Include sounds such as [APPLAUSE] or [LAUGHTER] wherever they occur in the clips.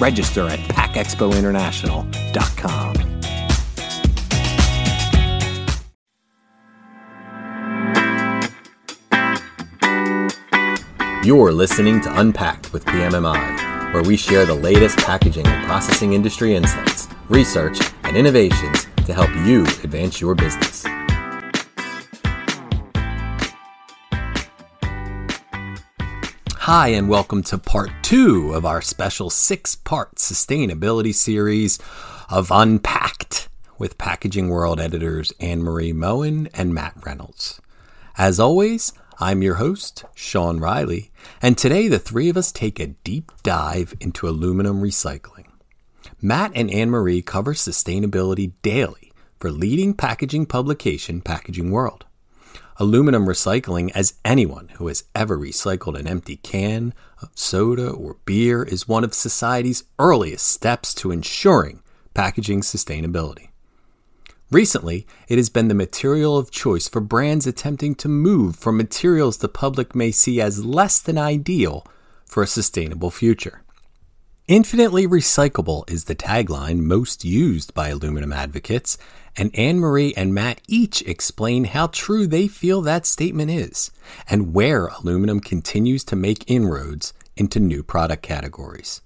Register at packexpointernational.com. You're listening to Unpacked with PMMI, where we share the latest packaging and processing industry insights, research, and innovations to help you advance your business. Hi, and welcome to part two of our special six part sustainability series of Unpacked with Packaging World editors Anne Marie Mohan and Matt Reynolds. As always, I'm your host, Sean Riley, and today the three of us take a deep dive into aluminum recycling. Matt and Anne Marie cover sustainability daily for leading packaging publication Packaging World. Aluminum recycling, as anyone who has ever recycled an empty can of soda or beer, is one of society's earliest steps to ensuring packaging sustainability. Recently, it has been the material of choice for brands attempting to move from materials the public may see as less than ideal for a sustainable future. Infinitely recyclable is the tagline most used by aluminum advocates, and Anne Marie and Matt each explain how true they feel that statement is and where aluminum continues to make inroads into new product categories.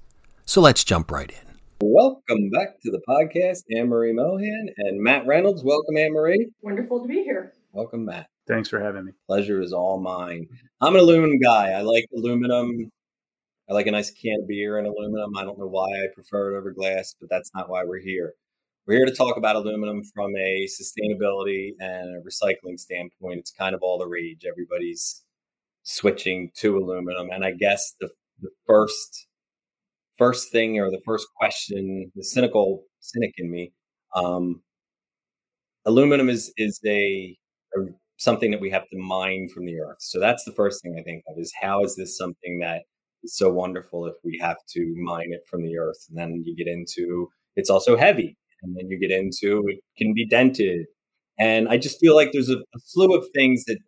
So let's jump right in. Welcome back to the podcast, Anne Marie Mohan and Matt Reynolds. Welcome, Anne Marie. Wonderful to be here. Welcome, Matt. Thanks for having me. Pleasure is all mine. I'm an aluminum guy. I like aluminum I like a nice can of beer in aluminum. I don't know why I prefer it over glass, but that's not why we're here. We're here to talk about aluminum from a sustainability and a recycling standpoint. It's kind of all the rage. Everybody's switching to aluminum. And I guess the, the first first thing or the first question, the cynical cynic in me, um, aluminum is is a, a something that we have to mine from the earth. So that's the first thing I think of is how is this something that is so wonderful if we have to mine it from the earth. And then you get into it's also heavy. And then you get into it can be dented. And I just feel like there's a, a slew of things that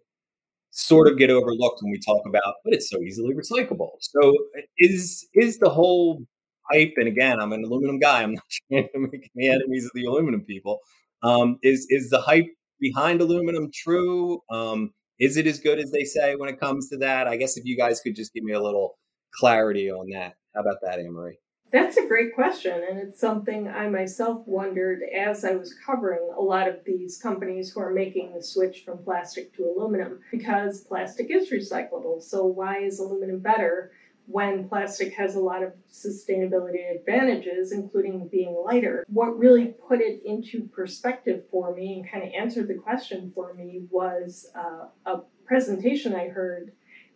sort of get overlooked when we talk about, but it's so easily recyclable. So is is the whole hype, and again, I'm an aluminum guy. I'm [LAUGHS] not trying to make any enemies of the aluminum people. Um, is is the hype behind aluminum true? Um, is it as good as they say when it comes to that? I guess if you guys could just give me a little clarity on that. How about that, Marie? That's a great question, and it's something I myself wondered as I was covering a lot of these companies who are making the switch from plastic to aluminum because plastic is recyclable. So, why is aluminum better when plastic has a lot of sustainability advantages, including being lighter? What really put it into perspective for me and kind of answered the question for me was uh, a presentation I heard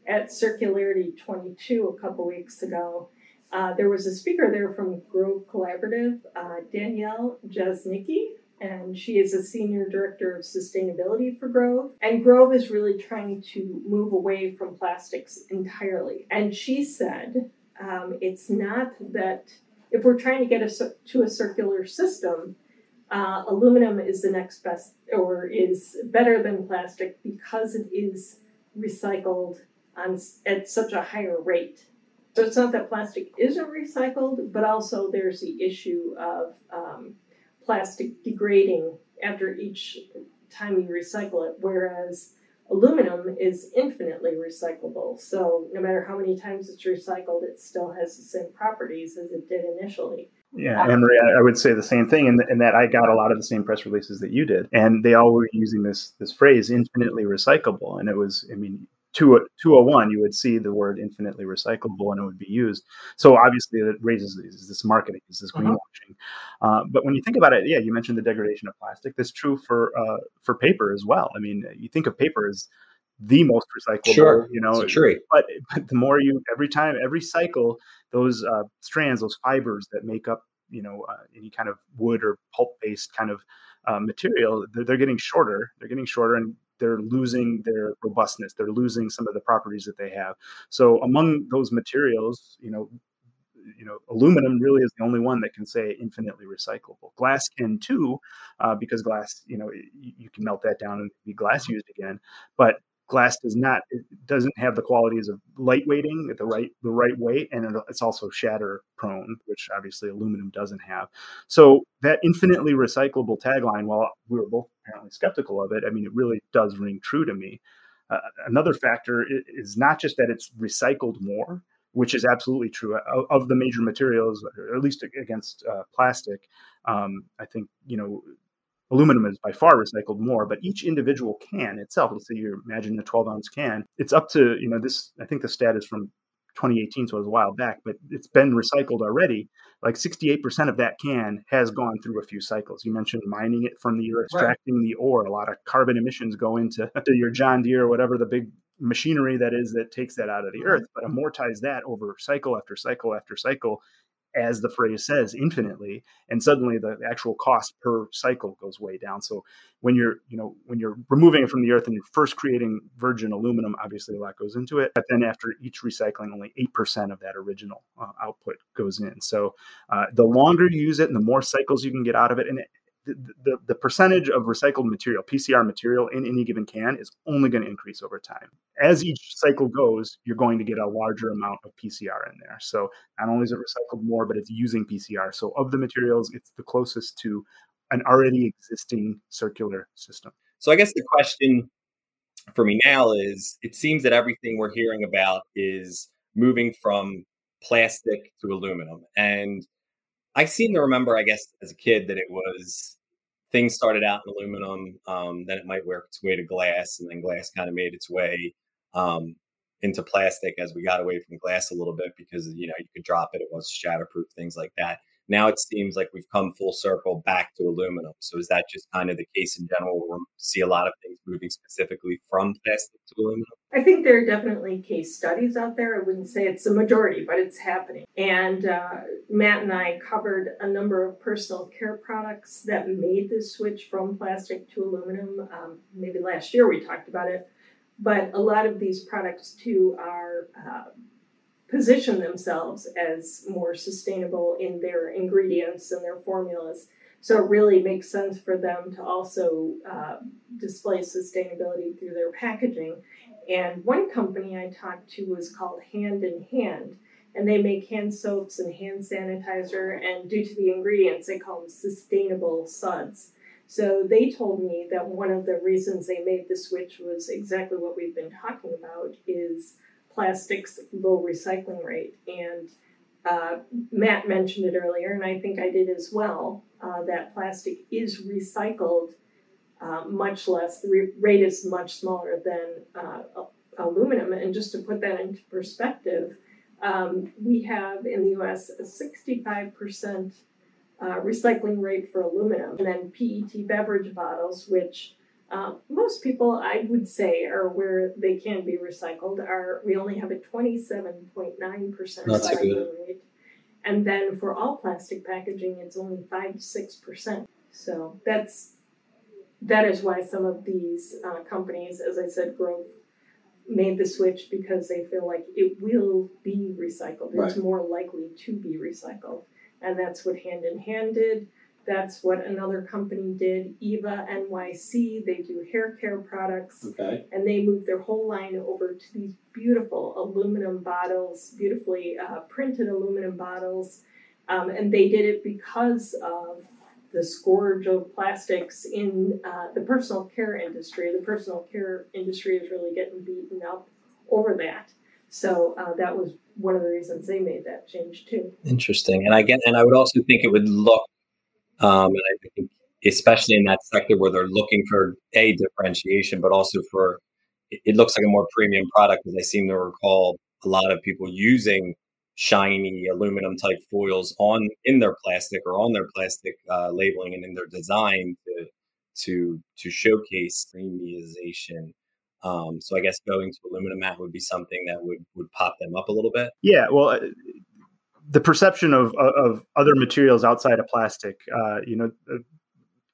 at Circularity 22 a couple weeks ago. Uh, there was a speaker there from Grove Collaborative, uh, Danielle Jasnicki, and she is a senior director of sustainability for Grove. And Grove is really trying to move away from plastics entirely. And she said um, it's not that if we're trying to get a, to a circular system, uh, aluminum is the next best or is better than plastic because it is recycled on at such a higher rate. So it's not that plastic isn't recycled, but also there's the issue of um, plastic degrading after each time you recycle it, whereas aluminum is infinitely recyclable. So no matter how many times it's recycled, it still has the same properties as it did initially. Yeah, Marie, I would say the same thing, and, in that I got a lot of the same press releases that you did, and they all were using this this phrase "infinitely recyclable," and it was, I mean, 201, you would see the word infinitely recyclable and it would be used. So obviously, it raises is this marketing, is this uh-huh. greenwashing. Uh, but when you think about it, yeah, you mentioned the degradation of plastic. That's true for uh, for paper as well. I mean, you think of paper as the most recyclable, sure, you know. But, but the more you, every time, every cycle, those uh, strands, those fibers that make up you know uh, any kind of wood or pulp based kind of uh, material, they're, they're getting shorter. They're getting shorter, and they're losing their robustness. They're losing some of the properties that they have. So among those materials, you know, you know, aluminum really is the only one that can say infinitely recyclable. Glass can too, uh, because glass, you know, you, you, can melt that down and be glass used again. But glass does not it doesn't have the qualities of lightweighting at the right the right weight and it's also shatter prone which obviously aluminum doesn't have. So that infinitely recyclable tagline while we were both apparently skeptical of it i mean it really does ring true to me. Uh, another factor is not just that it's recycled more which is absolutely true of the major materials at least against uh, plastic um, i think you know aluminum is by far recycled more, but each individual can itself, let's say you imagine a 12 ounce can, it's up to, you know, this, I think the stat is from 2018, so it was a while back, but it's been recycled already. Like 68% of that can has gone through a few cycles. You mentioned mining it from the, you're extracting right. the ore. A lot of carbon emissions go into [LAUGHS] your John Deere or whatever the big machinery that is that takes that out of the mm-hmm. earth, but amortize that over cycle after cycle after cycle as the phrase says, infinitely, and suddenly the actual cost per cycle goes way down. So when you're, you know, when you're removing it from the earth and you're first creating virgin aluminum, obviously a lot goes into it. But then after each recycling, only eight percent of that original uh, output goes in. So uh, the longer you use it, and the more cycles you can get out of it, and it, the, the, percentage of recycled material, PCR material in any given can is only going to increase over time. As each cycle goes, you're going to get a larger amount of PCR in there. So not only is it recycled more, but it's using PCR. So of the materials, it's the closest to an already existing circular system. So I guess the question for me now is it seems that everything we're hearing about is moving from plastic to aluminum. And I seem to remember, I guess, as a kid, that it was things started out in aluminum, um, then it might work its way to glass, and then glass kind of made its way um, into plastic as we got away from glass a little bit because you know you could drop it, it was shatterproof, things like that. Now it seems like we've come full circle back to aluminum. So is that just kind of the case in general? We see a lot of things moving specifically from plastic to aluminum. I think there are definitely case studies out there. I wouldn't say it's a majority, but it's happening. And uh, Matt and I covered a number of personal care products that made the switch from plastic to aluminum. Um, maybe last year we talked about it, but a lot of these products too are. Uh, position themselves as more sustainable in their ingredients and their formulas. So it really makes sense for them to also uh, display sustainability through their packaging. And one company I talked to was called Hand in Hand, and they make hand soaps and hand sanitizer. And due to the ingredients, they call them sustainable suds. So they told me that one of the reasons they made the switch was exactly what we've been talking about: is plastics low recycling rate. And uh, Matt mentioned it earlier, and I think I did as well, uh, that plastic is recycled uh, much less. The re- rate is much smaller than uh, aluminum. And just to put that into perspective, um, we have in the US a 65% uh, recycling rate for aluminum. And then PET beverage bottles, which um, most people, I would say, are where they can be recycled. Are we only have a twenty-seven point nine percent recycling rate, and then for all plastic packaging, it's only five to six percent. So that's that is why some of these uh, companies, as I said, Grove made the switch because they feel like it will be recycled. Right. It's more likely to be recycled, and that's what Hand in Hand did. That's what another company did, Eva NYC. They do hair care products. Okay. And they moved their whole line over to these beautiful aluminum bottles, beautifully uh, printed aluminum bottles. Um, and they did it because of the scourge of plastics in uh, the personal care industry. The personal care industry is really getting beaten up over that. So uh, that was one of the reasons they made that change too. Interesting, and I get, and I would also think it would look um, and I think, especially in that sector where they're looking for a differentiation, but also for it looks like a more premium product because I seem to recall a lot of people using shiny aluminum type foils on in their plastic or on their plastic uh, labeling and in their design to to to showcase premiumization. Um, so I guess going to aluminum Matt would be something that would would pop them up a little bit. Yeah, well, the perception of of other materials outside of plastic, uh, you know, uh,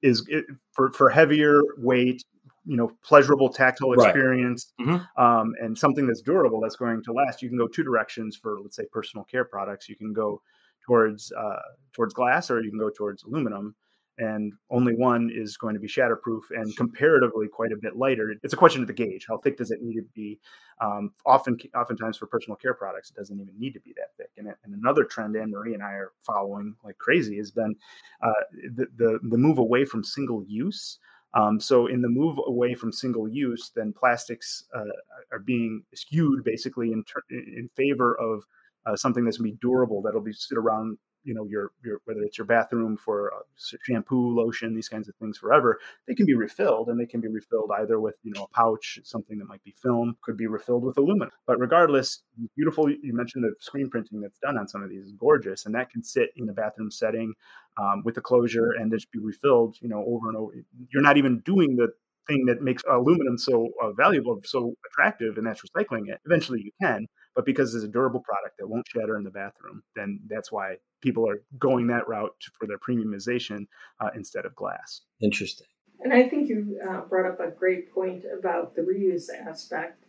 is it, for for heavier weight, you know, pleasurable tactile experience, right. mm-hmm. um, and something that's durable that's going to last. You can go two directions for, let's say, personal care products. You can go towards uh, towards glass, or you can go towards aluminum and only one is going to be shatterproof and comparatively quite a bit lighter. It's a question of the gauge. How thick does it need to be? Um, often, oftentimes for personal care products, it doesn't even need to be that thick. And, and another trend Anne Marie and I are following like crazy has been uh, the, the, the move away from single use. Um, so in the move away from single use, then plastics uh, are being skewed basically in, ter- in favor of uh, something that's going to be durable, that'll be sit around you know your your whether it's your bathroom for shampoo lotion these kinds of things forever they can be refilled and they can be refilled either with you know a pouch something that might be film could be refilled with aluminum. But regardless beautiful you mentioned the screen printing that's done on some of these is gorgeous and that can sit in a bathroom setting um, with a closure and just be refilled you know over and over. You're not even doing the thing that makes aluminum so uh, valuable so attractive and that's recycling it. Eventually you can but because it's a durable product that won't shatter in the bathroom, then that's why people are going that route for their premiumization uh, instead of glass. Interesting. And I think you uh, brought up a great point about the reuse aspect.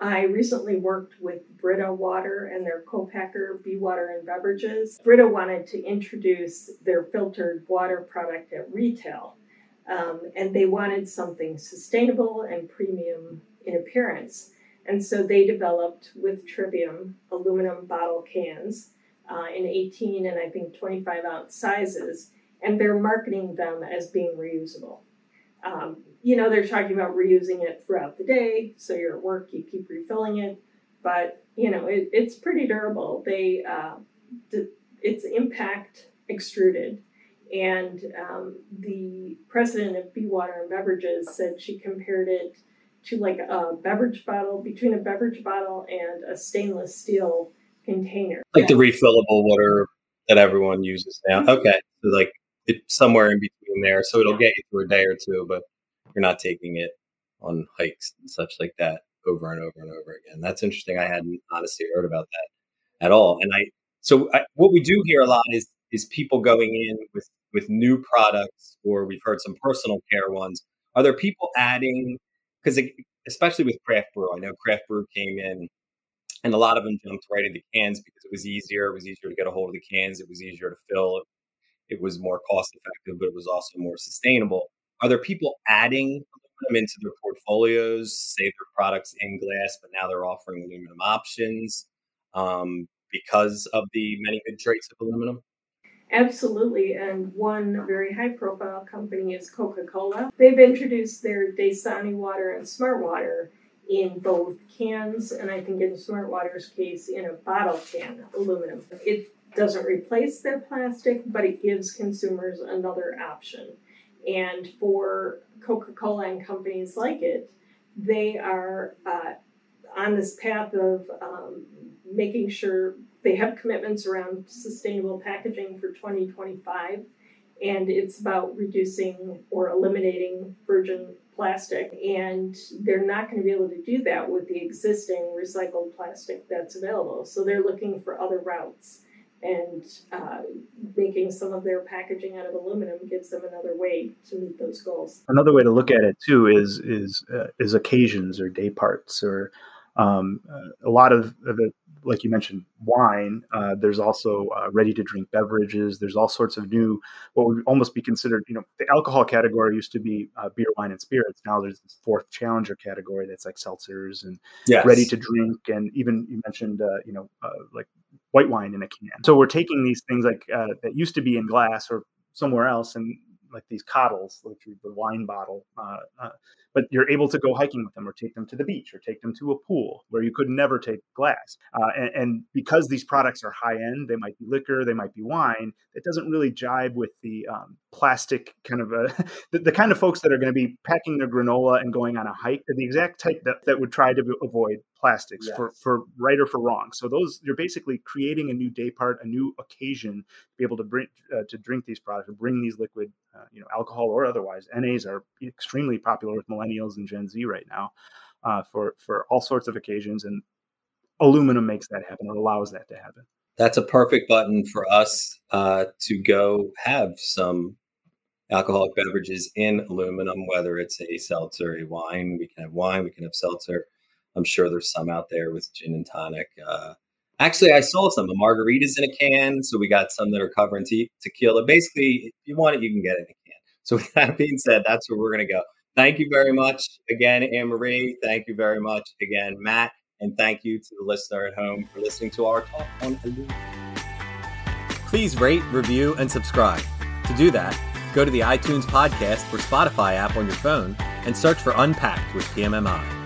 I recently worked with Brita Water and their co-packer, Be Water and Beverages. Brita wanted to introduce their filtered water product at retail, um, and they wanted something sustainable and premium in appearance. And so they developed with Trivium aluminum bottle cans uh, in 18 and I think 25 ounce sizes, and they're marketing them as being reusable. Um, you know, they're talking about reusing it throughout the day, so you're at work, you keep refilling it, but you know, it, it's pretty durable. They, uh, d- it's impact extruded. And um, the president of Be Water and Beverages said she compared it to like a beverage bottle, between a beverage bottle and a stainless steel container. Like the refillable water that everyone uses now. Mm-hmm. Okay. So like it's somewhere in between there. So it'll get you through a day or two, but you're not taking it on hikes and such like that over and over and over again. That's interesting. I hadn't honestly heard about that at all. And I, so I, what we do hear a lot is, is people going in with, with new products, or we've heard some personal care ones. Are there people adding because especially with craft brew, I know craft brew came in and a lot of them jumped right into cans because it was easier. It was easier to get a hold of the cans. It was easier to fill. It was more cost effective, but it was also more sustainable. Are there people adding aluminum into their portfolios, say their products in glass, but now they're offering aluminum options um, because of the many good traits of aluminum? Absolutely. And one very high profile company is Coca Cola. They've introduced their Dasani water and Smart Water in both cans, and I think in Smart Water's case, in a bottle can, aluminum. It doesn't replace their plastic, but it gives consumers another option. And for Coca Cola and companies like it, they are uh, on this path of um, making sure they have commitments around sustainable packaging for 2025 and it's about reducing or eliminating virgin plastic and they're not going to be able to do that with the existing recycled plastic that's available so they're looking for other routes and uh, making some of their packaging out of aluminum gives them another way to meet those goals. Another way to look at it too is is uh, is occasions or day parts or um, uh, a lot of, of it like you mentioned, wine. Uh, there's also uh, ready to drink beverages. There's all sorts of new, what would almost be considered, you know, the alcohol category used to be uh, beer, wine, and spirits. Now there's this fourth challenger category that's like seltzers and yes. ready to drink. And even you mentioned, uh, you know, uh, like white wine in a can. So we're taking these things like uh, that used to be in glass or somewhere else and like these coddles, like the wine bottle, uh, uh, but you're able to go hiking with them or take them to the beach or take them to a pool where you could never take glass. Uh, and, and, because these products are high end, they might be liquor, they might be wine. It doesn't really jibe with the um, plastic kind of a, [LAUGHS] the, the, kind of folks that are going to be packing their granola and going on a hike. The exact type that, that would try to avoid plastics yes. for, for right or for wrong. So those you're basically creating a new day part, a new occasion to be able to bring uh, to drink these products, or bring these liquid, uh, you know, alcohol or otherwise. NAs are extremely popular with millennials and Gen Z right now uh, for for all sorts of occasions, and aluminum makes that happen or allows that to happen. that's a perfect button for us uh, to go have some alcoholic beverages in aluminum, whether it's a seltzer, a wine. We can have wine, we can have seltzer. I'm sure there's some out there with gin and tonic. Uh, actually, I saw some. The margaritas in a can, so we got some that are covering te- tequila. Basically, if you want it, you can get it in a can. So [LAUGHS] with that being said, that's where we're going to go. Thank you very much again, Anne Marie. Thank you very much again, Matt. And thank you to the listener at home for listening to our talk on aluminum. Please rate, review, and subscribe. To do that, go to the iTunes podcast or Spotify app on your phone and search for Unpacked with PMMI.